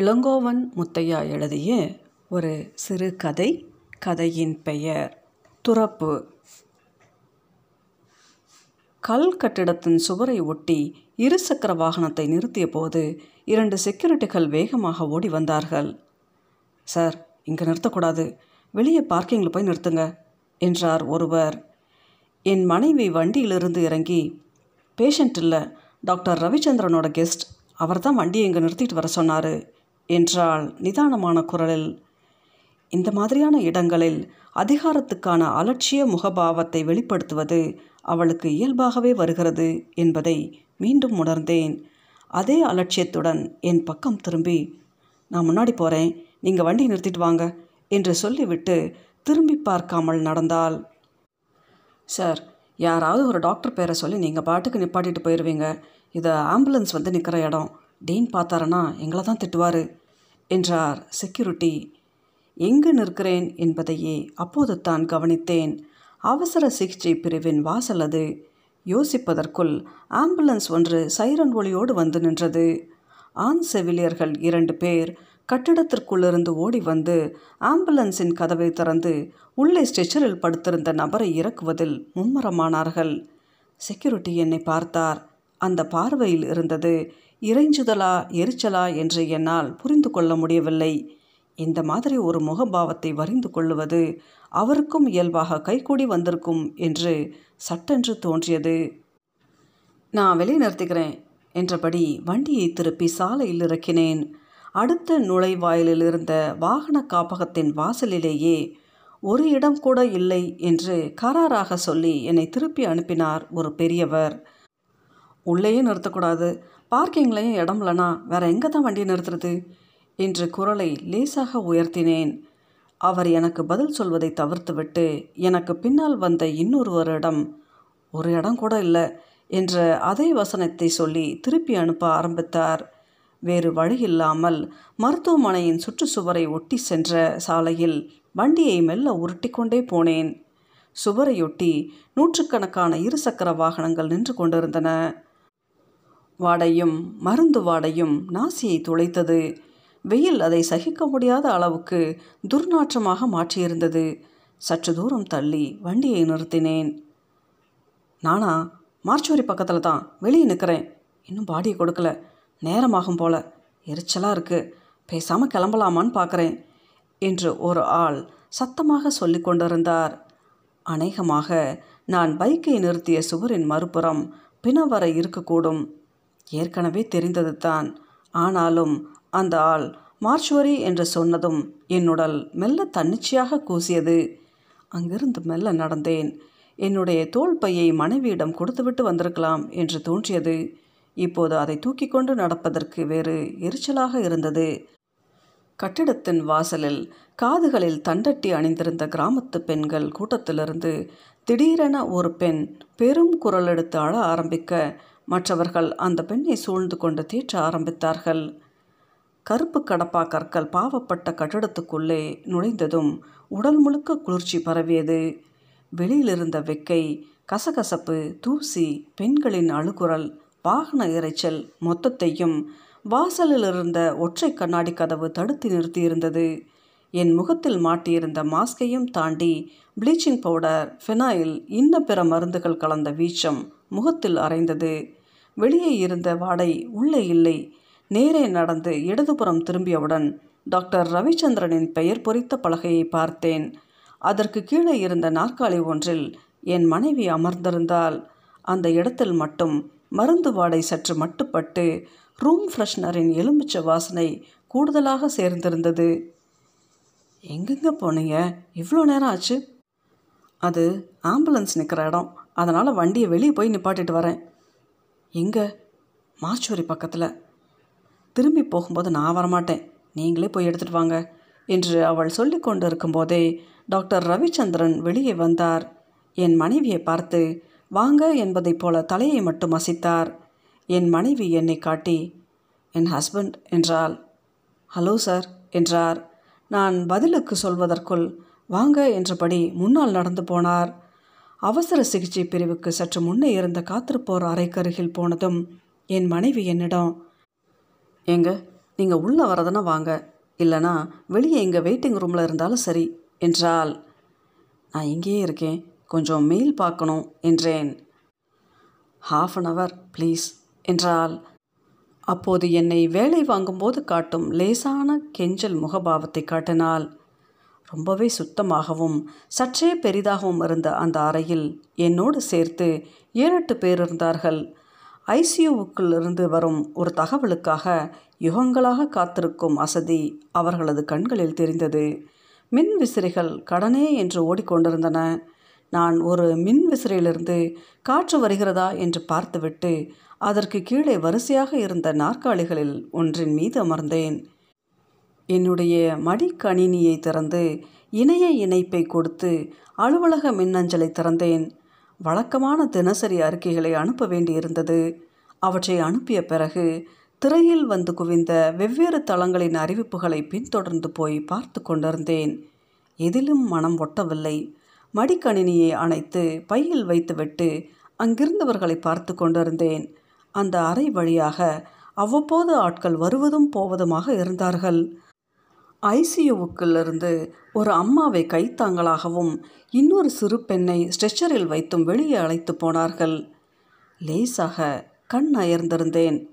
இளங்கோவன் முத்தையா எழுதிய ஒரு சிறு கதை கதையின் பெயர் துறப்பு. கல் கட்டிடத்தின் சுவரை ஒட்டி இருசக்கர வாகனத்தை நிறுத்திய போது இரண்டு செக்யூரிட்டிகள் வேகமாக ஓடி வந்தார்கள். சார் இங்கே நிறுத்தக்கூடாது. வெளியே பார்க்கிங்கில் போய் நிறுத்துங்க என்றார் ஒருவர். என் மனைவி வண்டியிலிருந்து இறங்கி பேஷண்ட் இல்லை டாக்டர் ரவிச்சந்திரனோட கெஸ்ட். அவர் தான் வண்டியை இங்கே நிறுத்திட்டு வர சொன்னார். என்றாள் நிதானமான குரலில். இந்த மாதிரியான இடங்களில் அதிகாரத்துக்கான அலட்சிய முகபாவத்தை வெளிப்படுத்துவது அவளுக்கு இயல்பாகவே வருகிறது என்பதை மீண்டும் உணர்ந்தேன். அதே அலட்சியத்துடன் என் பக்கம் திரும்பி நான் முன்னாடி போகிறேன் நீங்கள் வண்டி நிறுத்திட்டு வாங்க என்று சொல்லிவிட்டு திரும்பி பார்க்காமல் நடந்தாள். சார் யாராவது ஒரு டாக்டர் பேரை சொல்லி நீங்கள் பாட்டுக்கு நிப்பாட்டிட்டு போயிடுவீங்க இது ஆம்புலன்ஸ் வந்து நிற்கிற இடம். டீன் பார்த்தாரனா? எங்களை தான் திட்டுவார் என்றார் செக்யூரிட்டி. எங்கு நிற்கிறேன் என்பதையே அப்போது தான் கவனித்தேன். அவசர சிகிச்சை பிரிவின் வாசல் அது. யோசிப்பதற்குள் ஆம்புலன்ஸ் ஒன்று சைரன் ஒளியோடு வந்து நின்றது. ஆண் செவிலியர்கள் இரண்டு பேர் கட்டிடத்திற்குள்ளிருந்து ஓடி வந்து ஆம்புலன்ஸின் கதவை திறந்து உள்ளே ஸ்ட்ரெச்சரில் படுத்திருந்த நபரை இறக்குவதில் மும்மரமானார்கள். செக்யூரிட்டி என்னை பார்த்தார். அந்த பார்வையில் இருந்தது இறைஞ்சுதலா எரிச்சலா என்று என்னால் புரிந்து கொள்ள முடியவில்லை. இந்த மாதிரி ஒரு முகபாவத்தை வரிந்து கொள்ளுவது அவருக்கும் இயல்பாக கைகூடி வந்திருக்கும் என்று சட்டென்று தோன்றியது. நான் வெளியே நிறுத்திக்கிறேன் என்றபடி வண்டியை திருப்பி சாலையில் இறக்கினேன். அடுத்த நுழைவாயிலில் இருந்த வாகன காப்பகத்தின் வாசலிலேயே ஒரு இடம் கூட இல்லை என்று கராராக சொல்லி என்னை திருப்பி அனுப்பினார் ஒரு பெரியவர். உள்ளேயே நிறுத்தக்கூடாது. பார்க்கிங்லேயும் இடம் இல்லைனா வேற எங்கே தான் வண்டி நிறுத்துறது? என்று குரலை லேசாக உயர்த்தினேன். அவர் எனக்கு பதில் சொல்வதை தவிர்த்துவிட்டு எனக்கு பின்னால் வந்த இன்னொருவரிடம் ஒரு இடம் கூட இல்லை என்ற அதே வசனத்தை சொல்லி திருப்பி அனுப்ப ஆரம்பித்தார். வேறு வழி இல்லாமல் மருத்துவமனையின் சுற்றுச்சுவரை ஒட்டி சென்ற சாலையில் வண்டியை மெல்ல உருட்டிக்கொண்டே போனேன். சுவரையொட்டி நூற்றுக்கணக்கான இருசக்கர வாகனங்கள் நின்று கொண்டிருந்தன. வாடையும் மருந்து வாடையும் நாசியை துளைத்தது. வெயில் அதை சகிக்க முடியாத அளவுக்கு துர்நாற்றமாக மாற்றியிருந்தது. சற்று தூரம் தள்ளி வண்டியை நிறுத்தினேன். நானா மார்ச்சுவரி பக்கத்தில் தான் வெளியே நிற்கிறேன் இன்னும் பாடியை கொடுக்கல. நேரமாகும் போல. எரிச்சலாக இருக்குது பேசாமல் கிளம்பலாமான்னு பார்க்குறேன் என்று ஒரு ஆள் சத்தமாக சொல்லி கொண்டிருந்தார். அநேகமாக நான் பைக்கை நிறுத்திய சுவரின் மறுபுறம் பிணவரை இருக்கக்கூடும். ஏற்கனவே தெரிந்தது தான் ஆனாலும் அந்த ஆள் மார்ச்சுவரி என்று சொன்னதும் என்னுடல் மெல்ல தன்னிச்சையாக கூசியது. அங்கிருந்து மெல்ல நடந்தேன். என்னுடைய தோல் பையை மனைவியிடம் கொடுத்துவிட்டு வந்திருக்கலாம் என்று தோன்றியது. இப்போது அதை தூக்கி கொண்டு நடப்பதற்கு வேறு எரிச்சலாக இருந்தது. கட்டிடத்தின் வாசலில் காதுகளில் தண்டட்டி அணிந்திருந்த கிராமத்து பெண்கள் கூட்டத்திலிருந்து திடீரென ஒரு பெண் பெரும் குரல் எடுத்து அழ ஆரம்பிக்க மற்றவர்கள் அந்த பெண்ணை சூழ்ந்து கொண்டு தேற்ற ஆரம்பித்தார்கள். கருப்பு கடப்பா கற்கள் பாவப்பட்ட கட்டிடத்துக்குள்ளே நுழைந்ததும் உடல் முழுக்க குளிர்ச்சி பரவியது. வெளியிலிருந்த வெக்கை கசகசப்பு தூசி பெண்களின் அழுகுரல் வாகன இறைச்சல் மொத்தத்தையும் வாசலில் இருந்த ஒற்றை கண்ணாடி கதவு தடுத்து நிறுத்தியிருந்தது. என் முகத்தில் மாட்டியிருந்த மாஸ்கையும் தாண்டி ப்ளீச்சிங் பவுடர் ஃபினாயில் இன்ன பிற மருந்துகள் கலந்த வீச்சம் முகத்தில் அரைந்தது வெளியே இருந்த வாடை உள்ளே இல்லை. நேரே நடந்து இடதுபுறம் திரும்பியவுடன் டாக்டர் ரவிச்சந்திரனின் பெயர் பொறித்த பலகையை பார்த்தேன். அதற்கு கீழே இருந்த நாற்காலி ஒன்றில் என் மனைவி அமர்ந்திருந்தால் அந்த இடத்தில் மட்டும் மருந்து வாடை சற்று மட்டுப்பட்டு ரூம் ஃப்ரெஷ்னரின் எலும்பிச்ச வாசனை கூடுதலாக சேர்ந்திருந்தது. எங்கெங்க போனீங்க? இவ்வளோ நேரம் ஆச்சு? அது ஆம்புலன்ஸ் நிற்கிற இடம். அதனால் வண்டியை வெளியே போய் நிப்பாட்டிட்டு வரேன். எங்கே? மார்ச்சுவரி பக்கத்தில். திரும்பி போகும்போது நான் வரமாட்டேன். நீங்களே போய் எடுத்துகிட்டு வாங்க என்று அவள் சொல்லி கொண்டு இருக்கும்போதே டாக்டர் ரவிச்சந்திரன் வெளியே வந்தார். என் மனைவியை பார்த்து வாங்க என்பதைப் போல தலையை மட்டும் அசைத்தார். என் மனைவி என்னை காட்டி என் ஹஸ்பண்ட் என்றாள். ஹலோ சார் என்றார். நான் பதிலுக்கு சொல்வதற்குள் வாங்க என்றபடி முன்னால் நடந்து போனார். அவசர சிகிச்சை பிரிவுக்கு சற்று முன்னே இருந்த காத்திருப்போர் அறைக்கருகில் போனதும் என் மனைவி என்னிடம் ஏங்க நீங்கள் உள்ளே வரதுன்னா வாங்க இல்லைனா வெளியே எங்கள் வெயிட்டிங் ரூமில் இருந்தாலும் சரி என்றால் நான் இங்கேயே இருக்கேன் கொஞ்சம் மெயில் பார்க்கணும் என்றேன். ஹாஃப் அன் அவர் ப்ளீஸ் என்றால் அப்போது என்னை வேலை வாங்கும்போது காட்டும் லேசான கெஞ்சல் முகபாவத்தை காட்டினாள். ரொம்பவே சுத்தமாகவும் சற்றே பெரிதாகவும் இருந்த அந்த அறையில் என்னோடு சேர்த்து ஏழெட்டு பேர் இருந்தார்கள். ஐசியூவுக்குள் இருந்து வரும் ஒரு தகவலுக்காக யுகங்களாக காத்திருக்கும் அசதி அவர்களது கண்களில் தெரிந்தது. மின் விசிறிகள் கடனே என்று ஓடிக்கொண்டிருந்தன. நான் ஒரு மின் விசிறியிலிருந்து காற்று வருகிறதா என்று பார்த்துவிட்டு அதற்கு கீழே வரிசையாக இருந்த நாற்காலிகளில் ஒன்றின் மீது அமர்ந்தேன். என்னுடைய மடிக்கணினியை திறந்து இணைய இணைப்பை கொடுத்து அலுவலக மின்னஞ்சலை திறந்தேன். வழக்கமான தினசரி அறிக்கைகளை அனுப்ப வேண்டியிருந்தது. அவற்றை அனுப்பிய பிறகு திரையில் வந்து குவிந்த வெவ்வேறு தளங்களின் அறிவிப்புகளை பின்தொடர்ந்து போய் பார்த்து கொண்டிருந்தேன். எதிலும் மனம் ஒட்டவில்லை. மடிக்கணினியை அணைத்து பையில் வைத்துவிட்டு அங்கிருந்தவர்களை பார்த்து கொண்டிருந்தேன். அந்த அறை வழியாக அவ்வப்போது ஆட்கள் வருவதும் போவதுமாக இருந்தார்கள். ஐசியூவுக்குள்ளிருந்து ஒரு அம்மாவை கைத்தாங்களாகவும் இன்னொரு சிறு பெண்ணை ஸ்ட்ரெச்சரில் வைத்தும் வெளியே அழைத்து போனார்கள். லேசாக கண் அயர்ந்திருந்தேன்.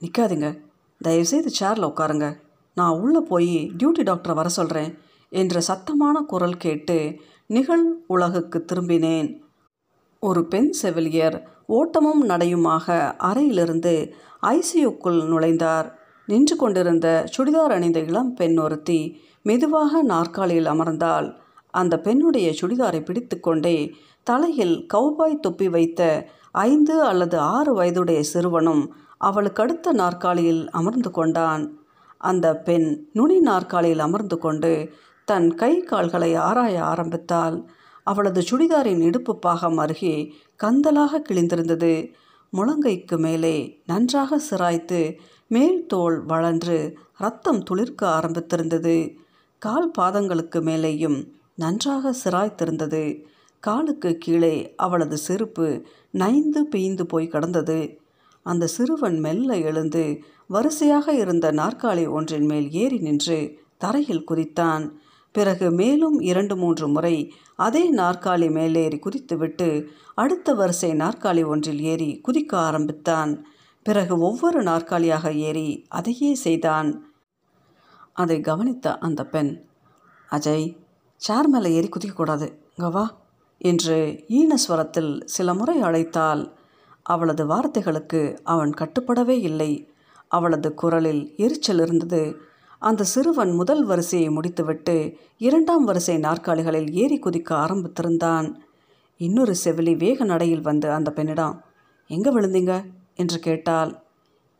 நிற்காதீங்க தயவுசெய்து சேரில் உட்காருங்க. நான் உள்ளே போய் டியூட்டி டாக்டரை வர சொல்கிறேன் என்ற சத்தமான குரல் கேட்டு நிகழ் உலகுக்கு திரும்பினேன். ஒரு பெண் செவிலியர் ஓட்டமும் நடையுமாக அறையிலிருந்து ஐசியூக்குள் நுழைந்தார். நின்று கொண்டிருந்த சுடிதார் அணிந்த இளம் பெண் ஒருத்தி மெதுவாக நாற்காலியில் அமர்ந்தாள். அந்த பெண்ணுடைய சுடிதாரை பிடித்து கொண்டே தலையில் கௌபாய் தொப்பி வைத்த ஐந்து அல்லது ஆறு வயதுடைய சிறுவனும் அவளுக்கு அடுத்த நாற்காலியில் அமர்ந்து கொண்டான். அந்த பெண் நுனி நாற்காலியில் அமர்ந்து கொண்டு தன் கை கால்களை ஆராய ஆரம்பித்தாள். அவளது சுடிதாரின் இடுப்பு பாகம் அருகே கந்தலாக கிழிந்திருந்தது. முழங்கைக்கு மேலே நன்றாக சிராய்த்து மேல் தோல் வளர்ந்து ரத்தம் துளிர்க்க ஆரம்பித்திருந்தது. கால் பாதங்களுக்கு மேலேயும் நன்றாக சிராய்த்திருந்தது. காலுக்கு கீழே அவளது செருப்பு நைந்து பீய்ந்து போய் கடந்தது. அந்த சிறுவன் மெல்ல எழுந்து வரிசையாக இருந்த நாற்காலி ஒன்றின் மேல் ஏறி நின்று தரையில் குதித்தான். பிறகு மேலும் இரண்டு மூன்று முறை அதே நாற்காலி மேலேறி குதித்துவிட்டு அடுத்த வரிசை நாற்காலி ஒன்றில் ஏறி குதிக்க ஆரம்பித்தான். பிறகு ஒவ்வொரு நாற்காலியாக ஏறி அதையே செய்தான். அதை கவனித்த அந்த பெண் அஜய் சேர் மேலே ஏறி குதிக்கக்கூடாது கவா வா என்று ஈனஸ்வரத்தில் சில முறை அழைத்தால் அவளது வார்த்தைகளுக்கு அவன் கட்டுப்படவே இல்லை. அவளது குரலில் எரிச்சல் இருந்தது. அந்த சிறுவன் முதல் வரிசையை முடித்துவிட்டு இரண்டாம் வரிசை நாற்காலிகளில் ஏறி குதிக்க ஆரம்பித்திருந்தான். இன்னொரு செவிலி வேக நடையில் வந்து அந்த பெண்ணிடம் எங்கே விழுந்தீங்க? என்று கேட்டால்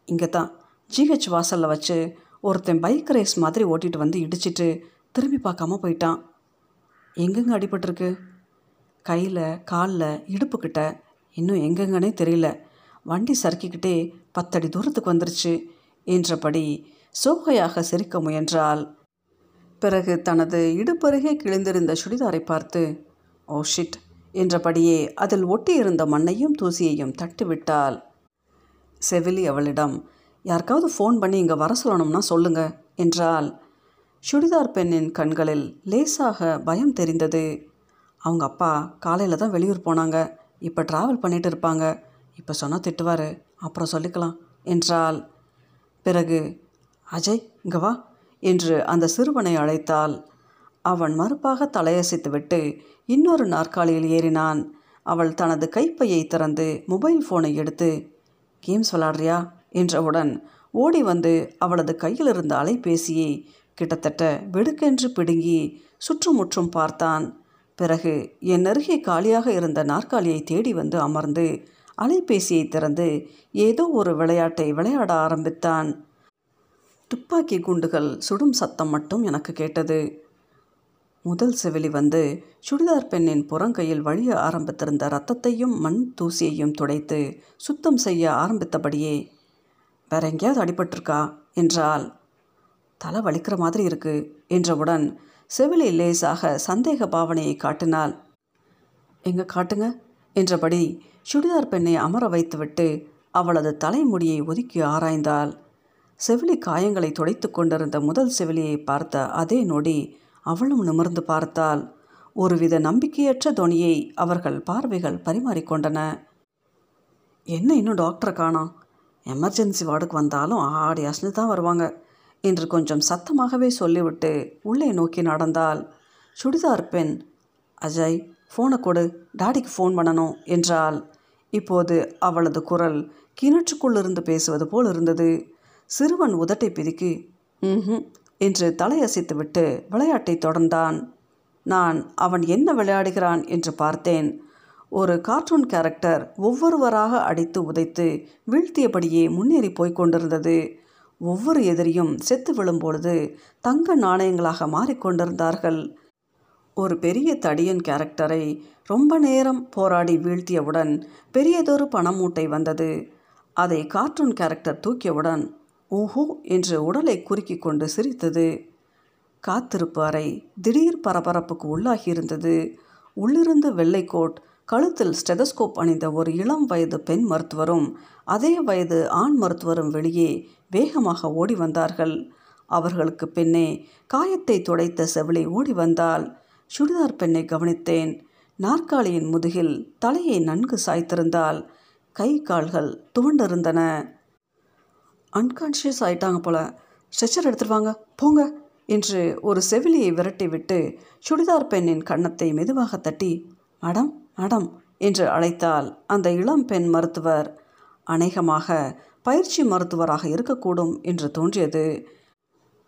இங்கே தான் ஜிஹெச் வாசலில் வச்சு ஒருத்தன் பைக் ரேஸ் மாதிரி ஓட்டிகிட்டு வந்து இடிச்சிட்டு திரும்பி பார்க்காம போயிட்டான். எங்கெங்க அடிபட்டிருக்கு? கையில் காலில் இடுப்புக்கிட்ட இன்னும் எங்கெங்கன்னே தெரியல. வண்டி சறுக்கிக்கிட்டே பத்தடி தூரத்துக்கு வந்துருச்சு என்றபடி சோகையாக சிரிக்க முயன்றாள். பிறகு தனது இடுப்பருகே கிழிந்திருந்த சுடிதாரை பார்த்து ஓ ஷிட் என்றபடியே அதில் ஒட்டியிருந்த மண்ணையும் தூசியையும் தட்டிவிட்டாள். செவிலி அவளிடம் யாருக்காவது ஃபோன் பண்ணி இங்கே வர சொல்லணும்னா சொல்லுங்க என்றால் சுடிதார் பெண்ணின் கண்களில் லேசாக பயம் தெரிந்தது. அவங்க அப்பா காலையில் தான் வெளியூர் போனாங்க. இப்போ ட்ராவல் பண்ணிட்டு இருப்பாங்க. இப்போ சொன்னால் திட்டுவார். அப்புறம் சொல்லிக்கலாம் என்றால் பிறகு அஜய் இங்கே வா என்று அந்த சிறுவனை அழைத்தால் அவன் மறுப்பாக தலையசைத்துவிட்டு இன்னொரு நாற்காலியில் ஏறினான். அவள் தனது கைப்பையை திறந்து மொபைல் ஃபோனை எடுத்து கேம்ஸ் விளாடுறியா என்றவுடன் ஓடி வந்து அவளது கையில் இருந்த அலைபேசியை கிட்டத்தட்ட வெடுக்கென்று பிடுங்கி சுற்றுமுற்றும் பார்த்தான். பிறகு என் அருகே காலியாக இருந்த நாற்காலியை தேடி வந்து அமர்ந்து அலைபேசியை திறந்து ஏதோ ஒரு விளையாட்டை விளையாட ஆரம்பித்தான். துப்பாக்கி குண்டுகள் சுடும் சத்தம் மட்டும் எனக்கு கேட்டது. முதல் செவிலி வந்து சுடிதார் பெண்ணின் புறங்கையில் வழிய ஆரம்பித்திருந்த ரத்தத்தையும் மண் தூசியையும் துடைத்து சுத்தம் செய்ய ஆரம்பித்தபடியே வேற எங்கேயாவது அடிபட்டிருக்கா? என்றால் தலை வலிக்கிற மாதிரி இருக்கு என்றவுடன் செவிலி லேசாக சந்தேக பாவனையை காட்டினாள். எங்க காட்டுங்க? என்றபடி சுடிதார் பெண்ணை அமர வைத்துவிட்டு அவளது தலைமுடியை ஒதுக்கி ஆராய்ந்தாள். செவிலி காயங்களை துடைத்து கொண்டிருந்த முதல் செவிலியை பார்த்த அதே நொடி அவளும் நிமிர்ந்து பார்த்தாள். ஒருவித நம்பிக்கையற்ற துணியை அவர்கள் பார்வைகள் பரிமாறிக்கொண்டன என்ன இன்னும் டாக்டரை காணோம் எமர்ஜென்சி வார்டுக்கு வந்தாலும் ஆடி அசந்து தான் வருவாங்க என்று கொஞ்சம் சத்தமாகவே சொல்லிவிட்டு உள்ளே நோக்கி நடந்தால் சுடிதார் பெண் அஜய் ஃபோனை கொடு டாடிக்கு ஃபோன் பண்ணணும் என்றாள். இப்போது அவளது குரல் கிணற்றுக்குள்ளிருந்து பேசுவது போல் இருந்தது. சிறுவன் உதட்டை பிதுக்கி ம் என்று தலையசைத்துவிட்டு விளையாட்டை தொடர்ந்தான். நான் அவன் என்ன விளையாடுகிறான்? என்று பார்த்தேன். ஒரு கார்ட்டூன் கேரக்டர் ஒவ்வொருவராக அடித்து உதைத்து வீழ்த்தியபடியே முன்னேறி போய்க் கொண்டிருந்தது. ஒவ்வொரு எதிரியும் செத்து விழும்பொழுது தங்க நாணயங்களாக மாறிக்கொண்டிருந்தார்கள் ஒரு பெரிய தடியன் கேரக்டரை ரொம்ப நேரம் போராடி வீழ்த்தியவுடன் பெரியதொரு பணமூட்டை வந்தது. அதை கார்ட்டூன் கேரக்டர் தூக்கியவுடன் ஊஹூ என்று உடலை குறுக்கி கொண்டு சிரித்தது. காத்திருப்பு அறை திடீர் பரபரப்புக்கு உள்ளாகியிருந்தது. உள்ளிருந்து வெள்ளைக்கோட் கழுத்தில் ஸ்டெதஸ்கோப் அணிந்த ஒரு இளம் வயது பெண் மருத்துவரும் அதே வயது ஆண் மருத்துவரும் வெளியே வேகமாக ஓடி வந்தார்கள். அவர்களுக்கு பின்னே காயத்தை துடைத்த செவிலி ஓடி வந்தால் சுடிதார் பெண்ணை கவனித்தேன். நாற்காலியின் முதுகில் தலையை நன்கு சாய்த்திருந்தால் கை கால்கள் துவண்டிருந்தன. அன்கான்ஷியஸ் ஆயிட்டாங்க போல. ஸ்ட்ரெச்சர் எடுத்துருவாங்க போங்க என்று ஒரு செவிலியை விரட்டிவிட்டு சுடிதார் பெண்ணின் கன்னத்தை மெதுவாக தட்டி மேடம் மேடம் என்று அழைத்தால் அந்த இளம் பெண் மருத்துவர் அநேகமாக பயிற்சி மருத்துவராக இருக்கக்கூடும் என்று தோன்றியது.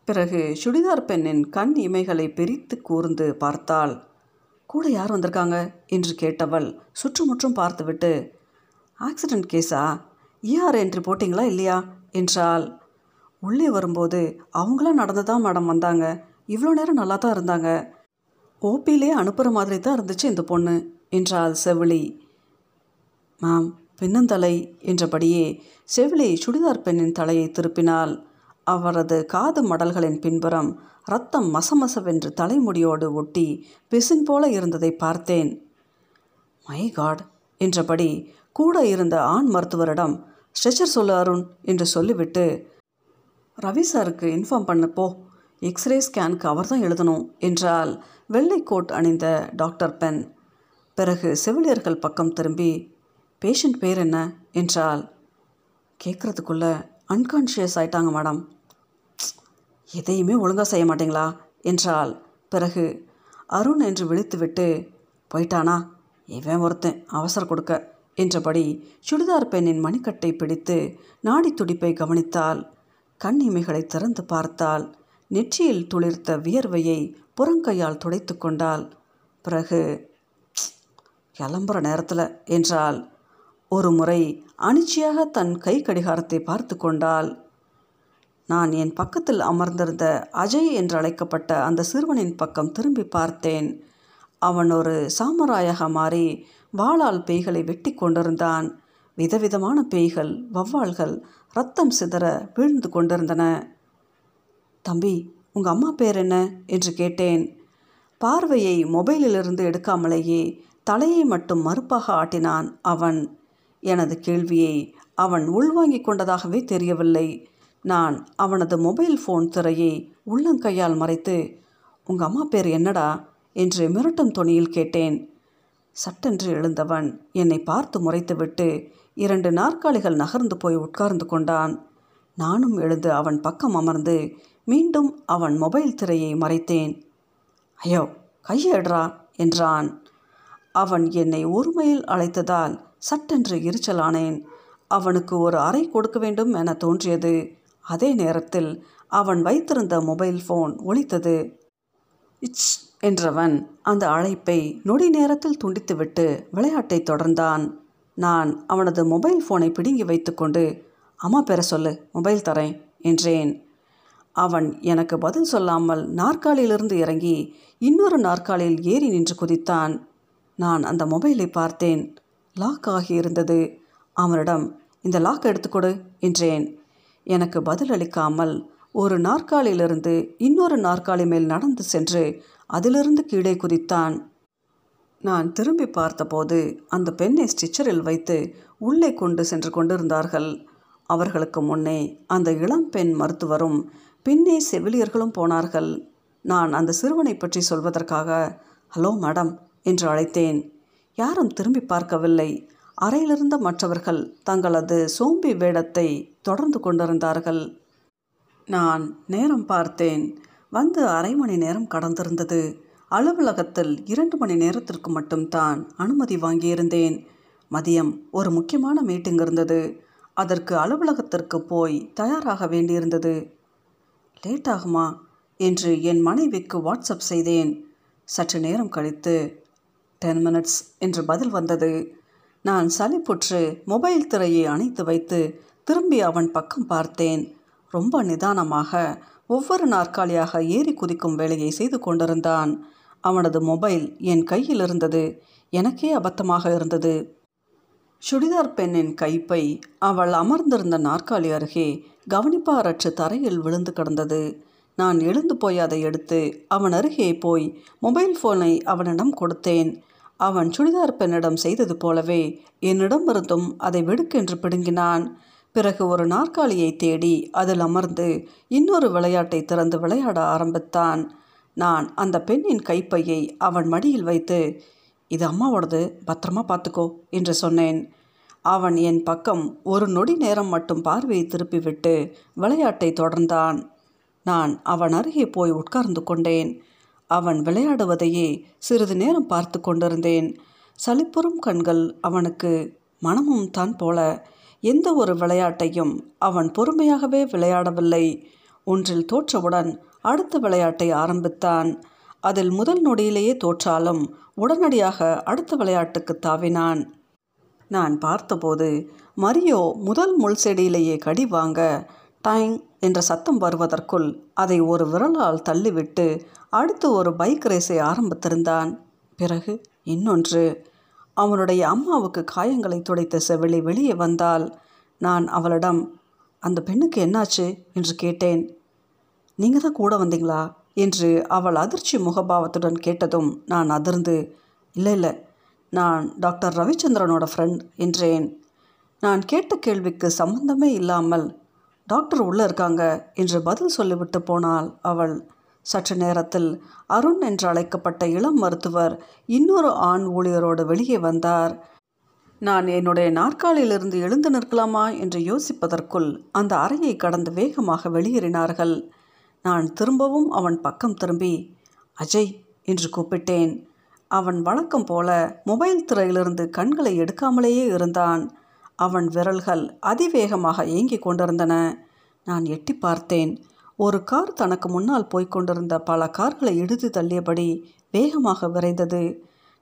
பிறகு சுடிதார் பெண்ணின் கண் இமைகளை பிரித்து கூர்ந்து பார்த்தாள். கூட யார் வந்திருக்காங்க? என்று கேட்டவள் சுற்றுமுற்றும் பார்த்துவிட்டு ஆக்சிடெண்ட் கேஸா? இஆர் என்று போட்டிங்களா இல்லையா? என்றாள். உள்ளே வரும்போது அவங்களாம் நடந்து தான் மேடம் வந்தாங்க? இவ்வளோ நேரம் நல்லா தான் இருந்தாங்க. ஓபியிலே அனுப்புகிற மாதிரி தான் இருந்துச்சு இந்த பொண்ணு என்றாள் செவிலி. மேம் பின்னந்தலை என்றபடியே செவிலி சுடிதார் பெண்ணின் தலையை திருப்பினாள். அவரது காது மடல்களின் பின்புறம் ரத்தம் மசமசவென்று தலைமுடியோடு ஒட்டி பிசின் போல இருந்ததை பார்த்தேன். மை காட் என்றபடி கூட இருந்த ஆண் மருத்துவரிடம் ஸ்ட்ரெச்சர் சொல்லு அருண் என்று சொல்லிவிட்டு ரவி சாருக்கு இன்ஃபார்ம் பண்ணப்போ போ. எக்ஸ்ரே ஸ்கேனுக்கு அவர் தான் எழுதணும் என்றால் வெள்ளை கோட் அணிந்த டாக்டர் பென். பிறகு செவிலியர்கள் பக்கம் திரும்பி பேஷண்ட் பேர் என்ன? என்றால் கேட்குறதுக்குள்ள அன்கான்ஷியஸ் ஆயிட்டாங்க மேடம் எதையுமே ஒழுங்காக செய்ய மாட்டீங்களா? என்றால் பிறகு அருண் என்று விழித்துவிட்டு போயிட்டானா? இவன் ஒருத்தன் அவசரம் கொடுக்க. என்றபடி சுடிதார் பெண்ணின் மணிக்கட்டை பிடித்து நாடி துடிப்பை கவனித்தாள். கண்ணிமைகளை திறந்து பார்த்தாள். நெற்றியில் துளிர்த்த வியர்வையை புறங்கையால் துடைத்து கொண்டாள். பிறகு கிளம்புற நேரத்தில் என்றால் ஒரு முறை அனிச்சையாக தன் கை கடிகாரத்தை பார்த்து கொண்டாள். நான் என் பக்கத்தில் அமர்ந்திருந்த அஜய் என்று அழைக்கப்பட்ட அந்த சிறுவனின் பக்கம் திரும்பி பார்த்தேன். அவன் ஒரு சாமராயாக மாறி வாளால் பேய்களை வெட்டி கொண்டிருந்தான். விதவிதமான பேய்கள் வௌவால்கள் ரத்தம் சிதற வீழ்ந்து கொண்டிருந்தன. தம்பி உங்கள் அம்மா பேர் என்ன? என்று கேட்டேன். பார்வையை மொபைலிலிருந்து எடுக்காமலேயே தலையை மட்டும் மறுப்பாக ஆட்டினான் அவன். எனது கேள்வியை அவன் உள்வாங்கிக் கொண்டதாகவே தெரியவில்லை. நான் அவனது மொபைல் ஃபோன் திரையை உள்ளங்கையால் மறைத்து உங்கள் அம்மா பேர் என்னடா? என்று மிரட்டும் தொனியில் கேட்டேன். சட்டென்று எழுந்தவன். என்னை பார்த்து முறைத்துவிட்டு இரண்டு நாற்காலிகள் நகர்ந்து போய் உட்கார்ந்து கொண்டான். நானும் எழுந்து அவன் பக்கம் அமர்ந்து மீண்டும் அவன் மொபைல் திரையை மறைத்தேன். ஐயோ கையேடுறா என்றான். அவன் என்னை ஒருமையில் அழைத்ததால் சட்டென்று எரிச்சலானேன். அவனுக்கு ஒரு அறை கொடுக்க வேண்டும் என தோன்றியது. அதே நேரத்தில் அவன் வைத்திருந்த மொபைல் ஃபோன் ஒழித்தது இட்ஸ் என்றவன் அந்த அழைப்பை நொடி நேரத்தில் துண்டித்துவிட்டு விளையாட்டை தொடர்ந்தான். நான் அவனது மொபைல் ஃபோனை பிடுங்கி வைத்துக்கொண்டு அம்மா பெற சொல்லு மொபைல் தரேன் என்றேன். அவன் எனக்கு பதில் சொல்லாமல் நாற்காலியிலிருந்து இறங்கி இன்னொரு நாற்காலியில் ஏறி நின்று குதித்தான். நான் அந்த மொபைலை பார்த்தேன். லாக் ஆகியிருந்தது. அவனிடம் இந்த லாக் எடுத்துக்கொடு என்றேன். எனக்கு பதிலளிக்காமல் ஒரு நாற்காலியிலிருந்து இன்னொரு நாற்காலி மேல் நடந்து சென்று அதிலிருந்து கீழே குதித்தான். நான் திரும்பி பார்த்தபோது அந்த பெண்ணை ஸ்டிச்சரில் வைத்து உள்ளே கொண்டு சென்று கொண்டிருந்தார்கள். அவர்களுக்கு முன்னே அந்த இளம்பெண் மருத்துவரும் பின்னே செவிலியர்களும் போனார்கள். நான் அந்த சிறுவனை பற்றி சொல்வதற்காக ஹலோ மேடம் என்று அழைத்தேன். யாரும் திரும்பி பார்க்கவில்லை. அறையிலிருந்த மற்றவர்கள் தங்களது சோம்பி வேடத்தை தொடர்ந்து கொண்டிருந்தார்கள். நான் நேரம் பார்த்தேன். வந்து அரை மணி நேரம் கடந்திருந்தது. அலுவலகத்தில் இரண்டு மணி நேரத்திற்கு மட்டும்தான் அனுமதி வாங்கியிருந்தேன். மதியம் ஒரு முக்கியமான மீட்டிங் இருந்தது. அதற்கு அலுவலகத்திற்கு போய் தயாராக வேண்டியிருந்தது. லேட் ஆகுமா? என்று என் மனைவிக்கு வாட்ஸ்அப் செய்தேன். சற்று நேரம் கழித்து டென் மினிட்ஸ் என்று பதில் வந்தது. நான் சலிப்புற்று மொபைல் திரையை அணைத்து வைத்து திரும்பி அவன் பக்கம் பார்த்தேன். ரொம்ப நிதானமாக ஒவ்வொரு நாற்காலியாக ஏறி குதிக்கும் வேலையை செய்து கொண்டிருந்தான். அவனது மொபைல் என் கையில் இருந்தது. எனக்கே அபத்தமாக இருந்தது. சுடிதார் பெண்ணின் கைப்பை அவள் அமர்ந்திருந்த நாற்காலி அருகே கவனிப்பாரற்று தரையில் விழுந்து கிடந்தது. நான் எழுந்து போய் அதை எடுத்து அவன் அருகே போய் மொபைல் ஃபோனை அவனிடம் கொடுத்தேன். அவன் சுடிதார் பெண்ணிடம் செய்தது போலவே என்னிடமிருந்தும் அதை வெடுக்கென்று பிடுங்கினான். பிறகு ஒரு நாற்காலியை தேடி அதில் அமர்ந்து இன்னொரு விளையாட்டை திறந்து விளையாட ஆரம்பித்தான். நான் அந்த பெண்ணின் கைப்பையை அவன் மடியில் வைத்து இது அம்மாவோடது பத்திரமா பார்த்துக்கோ என்று சொன்னேன். அவன் என் பக்கம் ஒரு நொடி நேரம் மட்டும் பார்வையை திருப்பிவிட்டு விளையாட்டை தொடர்ந்தான். நான் அவன் அருகே போய் உட்கார்ந்து கொண்டேன். அவன் விளையாடுவதையே சிறிது நேரம் பார்த்து கொண்டிருந்தேன். சலிப்புறும் கண்கள் அவனுக்கு மனமும் தான் போல எந்த ஒரு விளையாட்டையும் அவன் பொறுமையாகவே விளையாடவில்லை. ஒன்றில் தோற்றவுடன் அடுத்த விளையாட்டை ஆரம்பித்தான். அதில் முதல் நொடியிலேயே தோற்றாலும் உடனடியாக அடுத்த விளையாட்டுக்கு தாவினான். நான் பார்த்தபோது மரியோ முதல் முள் செடியிலேயே கடி வாங்க டைங் என்ற சத்தம் வருவதற்குள் அதை ஒரு விரலால் தள்ளிவிட்டு அடுத்து ஒரு பைக் ரேஸை ஆரம்பித்திருந்தான். பிறகு இன்னொன்று அவனுடைய அம்மாவுக்கு காயங்களை துடைத்த செவிலி வெளியே வந்தால் நான் அவளிடம் அந்த பெண்ணுக்கு என்னாச்சு? என்று கேட்டேன். நீங்கள் தான் கூட வந்தீங்களா? என்று அவள் அதிர்ச்சி முகபாவத்துடன் கேட்டதும் நான் அதிர்ந்து இல்லை இல்லை நான் டாக்டர் ரவிச்சந்திரனோட ஃப்ரெண்ட் என்றேன். நான் கேட்ட கேள்விக்கு சம்பந்தமே இல்லாமல் டாக்டர் உள்ளே இருக்காங்க என்று பதில் சொல்லிவிட்டு போனால் அவள் சற்று நேரத்தில் அருண் என்று அழைக்கப்பட்ட இளம் மருத்துவர் இன்னொரு ஆண் ஊழியரோடு வெளியே வந்தார். நான் என்னுடைய நாற்காலியிலிருந்து எழுந்து நிற்கலாமா? என்று யோசிப்பதற்குள் அந்த அறையை கடந்து வேகமாக வெளியேறினார்கள். நான் திரும்பவும் அவன் பக்கம் திரும்பி அஜய் என்று கூப்பிட்டேன். அவன் வழக்கம் போல மொபைல் திரையிலிருந்து கண்களை எடுக்காமலேயே இருந்தான். அவன் விரல்கள் அதிவேகமாக இயங்கிக் கொண்டிருந்தன. நான் எட்டி பார்த்தேன். ஒரு கார் தனக்கு முன்னால் போய்க்கொண்டிருந்த பல கார்களை இடித்து தள்ளியபடி வேகமாக விரைந்தது.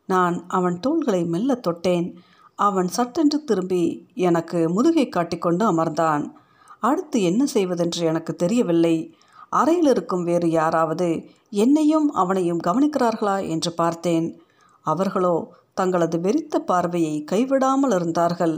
நான் அவன் தோள்களை மெல்ல தொட்டேன். அவன் சட்டென்று திரும்பி எனக்கு முதுகை காட்டிக்கொண்டு அமர்ந்தான். அடுத்து என்ன செய்வதென்று எனக்கு தெரியவில்லை. அறையில் இருக்கும் வேறு யாராவது என்னையும் அவனையும் கவனிக்கிறார்களா என்று பார்த்தேன். அவர்களோ தங்களது வெறித்த பார்வையை கைவிடாமல் இருந்தார்கள்.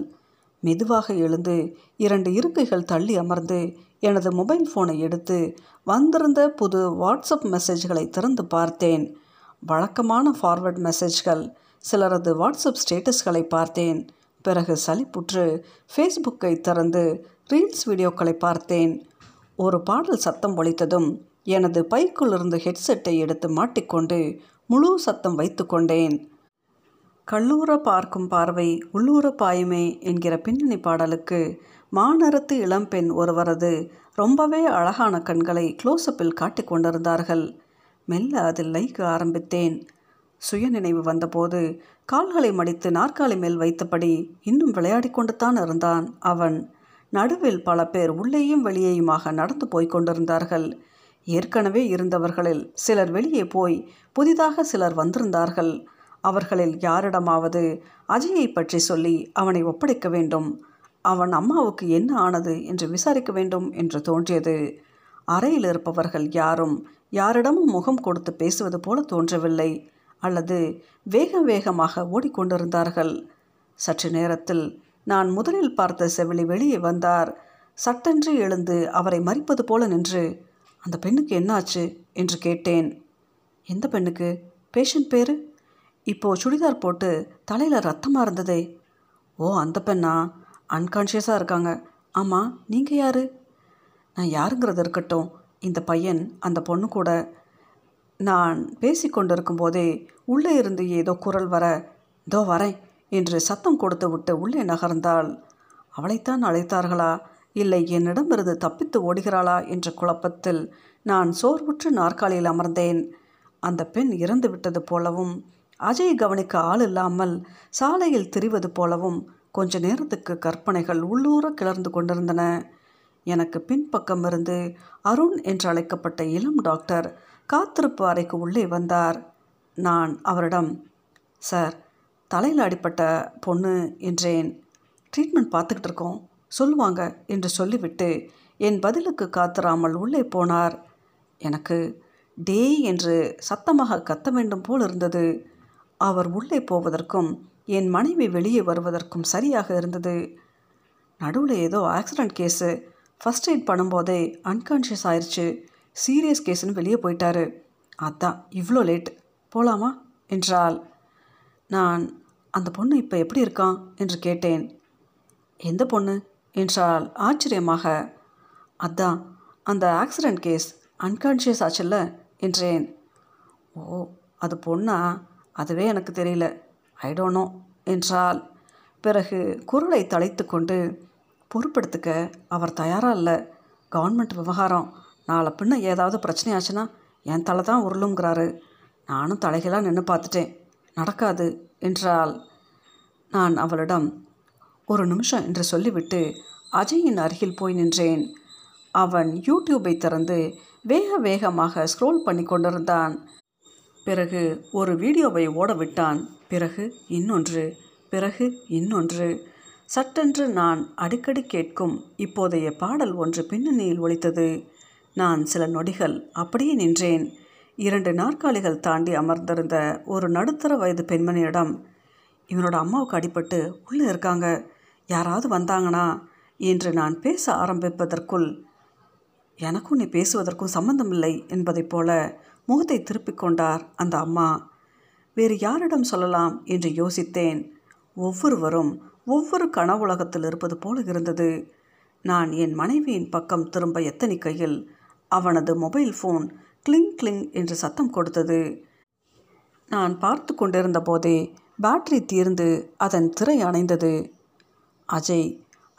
மெதுவாக எழுந்து இரண்டு இருக்கைகள் தள்ளி அமர்ந்து எனது மொபைல் ஃபோனை எடுத்து வந்திருந்த புது வாட்ஸ்அப் மெசேஜ்களை திறந்து பார்த்தேன். வழக்கமான ஃபார்வர்ட் மெசேஜ்கள் சிலரது வாட்ஸ்அப் ஸ்டேட்டஸ்களை பார்த்தேன். பிறகு சலிப்புற்று ஃபேஸ்புக்கை திறந்து ரீல்ஸ் வீடியோக்களை பார்த்தேன். ஒரு பாடல் சத்தம் ஒழித்ததும் எனது பைக்குள்ளிருந்து ஹெட்செட்டை எடுத்து மாட்டிக்கொண்டு முழு சத்தம் வைத்து கொண்டேன். கல்லூர பார்க்கும் பார்வை உள்ளூர பாயுமே என்கிற பின்னணி பாடலுக்கு மாநிறத்து இளம்பெண் ஒருவரது ரொம்பவே அழகான கண்களை க்ளோஸ்அப்பில் காட்டிக் கொண்டிருந்தார்கள். மெல்ல அதில் லைக்க ஆரம்பித்தேன். சுயநினைவு வந்தபோது கால்களை மடித்து நாற்காலி மேல் வைத்தபடி இன்னும் விளையாடி கொண்டுத்தான் இருந்தான் அவன். நடுவில் பல பேர் உள்ளேயும் வெளியேயுமாக நடந்து போய்க் கொண்டிருந்தார்கள். ஏற்கனவே இருந்தவர்களில் சிலர் வெளியே போய் புதிதாக சிலர் வந்திருந்தார்கள். அவர்களில் யாரிடமாவது அஜயை பற்றி சொல்லி அவனை ஒப்படைக்க வேண்டும். அவன் அம்மாவுக்கு என்ன ஆனது என்று விசாரிக்க வேண்டும் என்று தோன்றியது. அறையில் இருப்பவர்கள் யாரும் யாரிடமும் முகம் கொடுத்து பேசுவது போல தோன்றவில்லை. அல்லது வேக வேகமாக ஓடிக்கொண்டிருந்தார்கள். சற்று நேரத்தில் நான் முதலில் பார்த்த செவிலி வெளியே வந்தார். சட்டென்று எழுந்து அவரை மறிப்பது போல நின்று அந்த பெண்ணுக்கு என்னாச்சு? என்று கேட்டேன். எந்த பெண்ணுக்கு? பேஷண்ட் பேர்? இப்போ சுடிதார் போட்டு தலையில் ரத்தமாக இருந்ததே. ஓ அந்த பெண்ணா? அன்கான்ஷியஸாக இருக்காங்க. ஆமாம் நீங்கள் யார்? நான் யாருங்கிறது இருக்கட்டும். இந்த பையன் அந்த பொண்ணு கூட. நான் பேசிக்கொண்டிருக்கும் போதே உள்ளே இருந்து ஏதோ குரல் வர இதோ வரேன் என்று சத்தம் கொடுத்து விட்டு உள்ளே நகர்ந்தாள். அவளைத்தான் அழைத்தார்களா? இல்லை என்னிடமிருந்து தப்பித்து ஓடுகிறாளா? என்ற குழப்பத்தில் நான் சோர்வுற்று நாற்காலியில் அமர்ந்தேன். அந்த பெண் இறந்து விட்டது போலவும் அஜய் கவனிக்க ஆள் இல்லாமல் சாலையில் திரிவது போலவும் கொஞ்ச நேரத்துக்கு கற்பனைகள் உள்ளூர கிளர்ந்து கொண்டிருந்தன. எனக்கு பின்பக்கம் இருந்து அருண் என்று அழைக்கப்பட்ட இளம் டாக்டர் காத்திருப்பு அறைக்கு உள்ளே வந்தார். நான் அவரிடம் சார் தலையில் அடிப்பட்ட பொண்ணு என்றேன். ட்ரீட்மெண்ட் பார்த்துக்கிட்டு இருக்கோம். சொல்லுவாங்க என்று சொல்லிவிட்டு என் பதிலுக்கு காத்திராமல் உள்ளே போனார். எனக்கு டே என்று சத்தமாக கத்த வேண்டும் போல் இருந்தது. அவர் உள்ளே போவதற்கும் என் மனைவி வெளியே வருவதற்கும் சரியாக இருந்தது. நடுவில் ஏதோ ஆக்சிடெண்ட் கேஸு ஃபஸ்ட் எய்ட் பண்ணும்போதே அன்கான்ஷியஸ் ஆயிடுச்சு சீரியஸ் கேஸ்னு வெளியே போயிட்டாரு. அதான் இவ்வளோ லேட் போகலாமா என்றால் நான் அந்த பொண்ணு இப்போ எப்படி இருக்கான் என்று கேட்டேன். எந்த பொண்ணு? என்றால் ஆச்சரியமாக. அதான் அந்த ஆக்சிடெண்ட் கேஸ் அன்கான்ஷியஸ் ஆச்சுல்ல? என்றேன். ஓ அது பொண்ணா? அதுவே எனக்கு தெரியல. ஐ டோன்ட் நோ என்றால் பிறகு குரலை தழைத்து கொண்டு பொறுப்பெடுத்துக்க அவர் தயாராக இல்லை? கவர்மெண்ட் விவகாரம். நாளை பின்ன ஏதாவது பிரச்சனை ஆச்சுன்னா என் தலை தான் உருளுங்கிறாரு நானும் தலைகளாக நின்று பார்த்துட்டேன். நடக்காது என்றால் நான் அவளிடம் ஒரு நிமிஷம் என்று சொல்லிவிட்டு அஜயின் அருகில் போய் நின்றேன். அவன் யூடியூப்பை திறந்து வேக வேகமாக ஸ்க்ரோல் பண்ணி கொண்டிருந்தான். பிறகு ஒரு வீடியோவை ஓட விட்டான். பிறகு இன்னொன்று பிறகு இன்னொன்று. சட்டென்று நான் அடிக்கடி கேட்கும் இப்போதைய பாடல் ஒன்று பின்னணியில் ஒழித்தது நான் சில நொடிகள் அப்படியே நின்றேன். இரண்டு நாற்காலிகள் தாண்டி அமர்ந்திருந்த ஒரு நடுத்தர வயது பெண்மணியிடம் இவனோட அம்மாவுக்கு அடிபட்டு உள்ளே இருக்காங்க. யாராவது வந்தாங்கன்னா? என்று நான் பேச ஆரம்பிப்பதற்குள் எனக்கும் நீ பேசுவதற்கும் சம்பந்தமில்லை என்பதைப் போல முகத்தை திருப்பிக் கொண்டார் அந்த அம்மா. வேறு யாரிடம் சொல்லலாம் என்று யோசித்தேன். ஒவ்வொருவரும் ஒவ்வொரு கனவுலகத்தில் இருப்பது போல இருந்தது. நான் என் மனைவியின் பக்கம் திரும்ப எத்தனிக்கையில் அவனது மொபைல் ஃபோன் கிளிங் கிளிங் என்று சத்தம் கொடுத்தது. நான் பார்த்து கொண்டிருந்த போதே பேட்டரி தீர்ந்து அதன் திரை அணைந்தது. அஜய்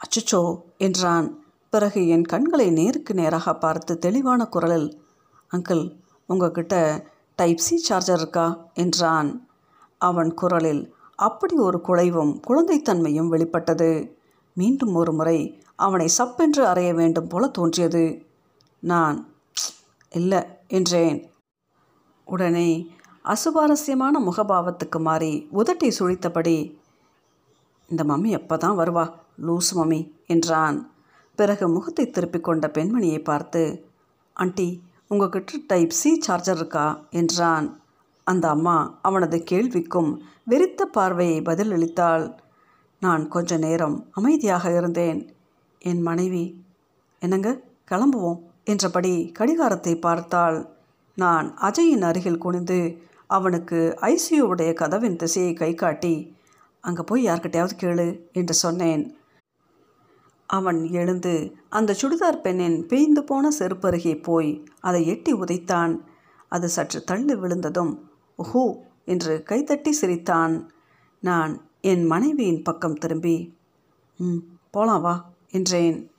அச்சச்சோ என்றான். பிறகு என் கண்களை நேருக்கு நேராக பார்த்து தெளிவான குரலில் அங்கிள் உங்ககிட்ட டைப் சி சார்ஜர் இருக்கா? என்றான். அவன் குரலில் அப்படி ஒரு குலைவும் குழந்தைத்தன்மையும் வெளிப்பட்டது. மீண்டும் ஒரு முறை அவனை சப்பென்று அறைய வேண்டும் போல தோன்றியது. நான் இல்லை என்றேன். உடனே அசுவாரஸ்யமான முகபாவத்துக்கு மாறி உதட்டை சுழித்தபடி இந்த மம்மி எப்போ தான் வருவா? லூஸ் மம்மி என்றான். பிறகு முகத்தை திருப்பிக் கொண்ட பெண்மணியை பார்த்து ஆண்டி உங்ககிட்ட டைப் சி சார்ஜர் இருக்கா? என்றான். அந்த அம்மா அவனது கேள்விக்கும் வெறித்த பார்வையை பதிலளித்தாள். நான் கொஞ்ச நேரம் அமைதியாக இருந்தேன். என் மனைவி என்னங்க கிளம்புவோம் என்றபடி கடிகாரத்தை பார்த்தாள். நான் அஜயின் அருகில் குனிந்து அவனுக்கு ஐசியூவுடைய கதவின் திசையை கை காட்டி அங்கே போய் யார்கிட்டையாவது கேளு என்று சொன்னேன். அவன் எழுந்து அந்த சுடிதார் பெண்ணின் பேய்ந்து போன செருப்பருகே போய் அதை எட்டி உதைத்தான். அது சற்று தள்ளி விழுந்ததும் ஓஹோ! என்று கைத்தட்டி சிரித்தான். நான் என் மனைவியின் பக்கம் திரும்பி. ம் போலாம் வா என்றேன்.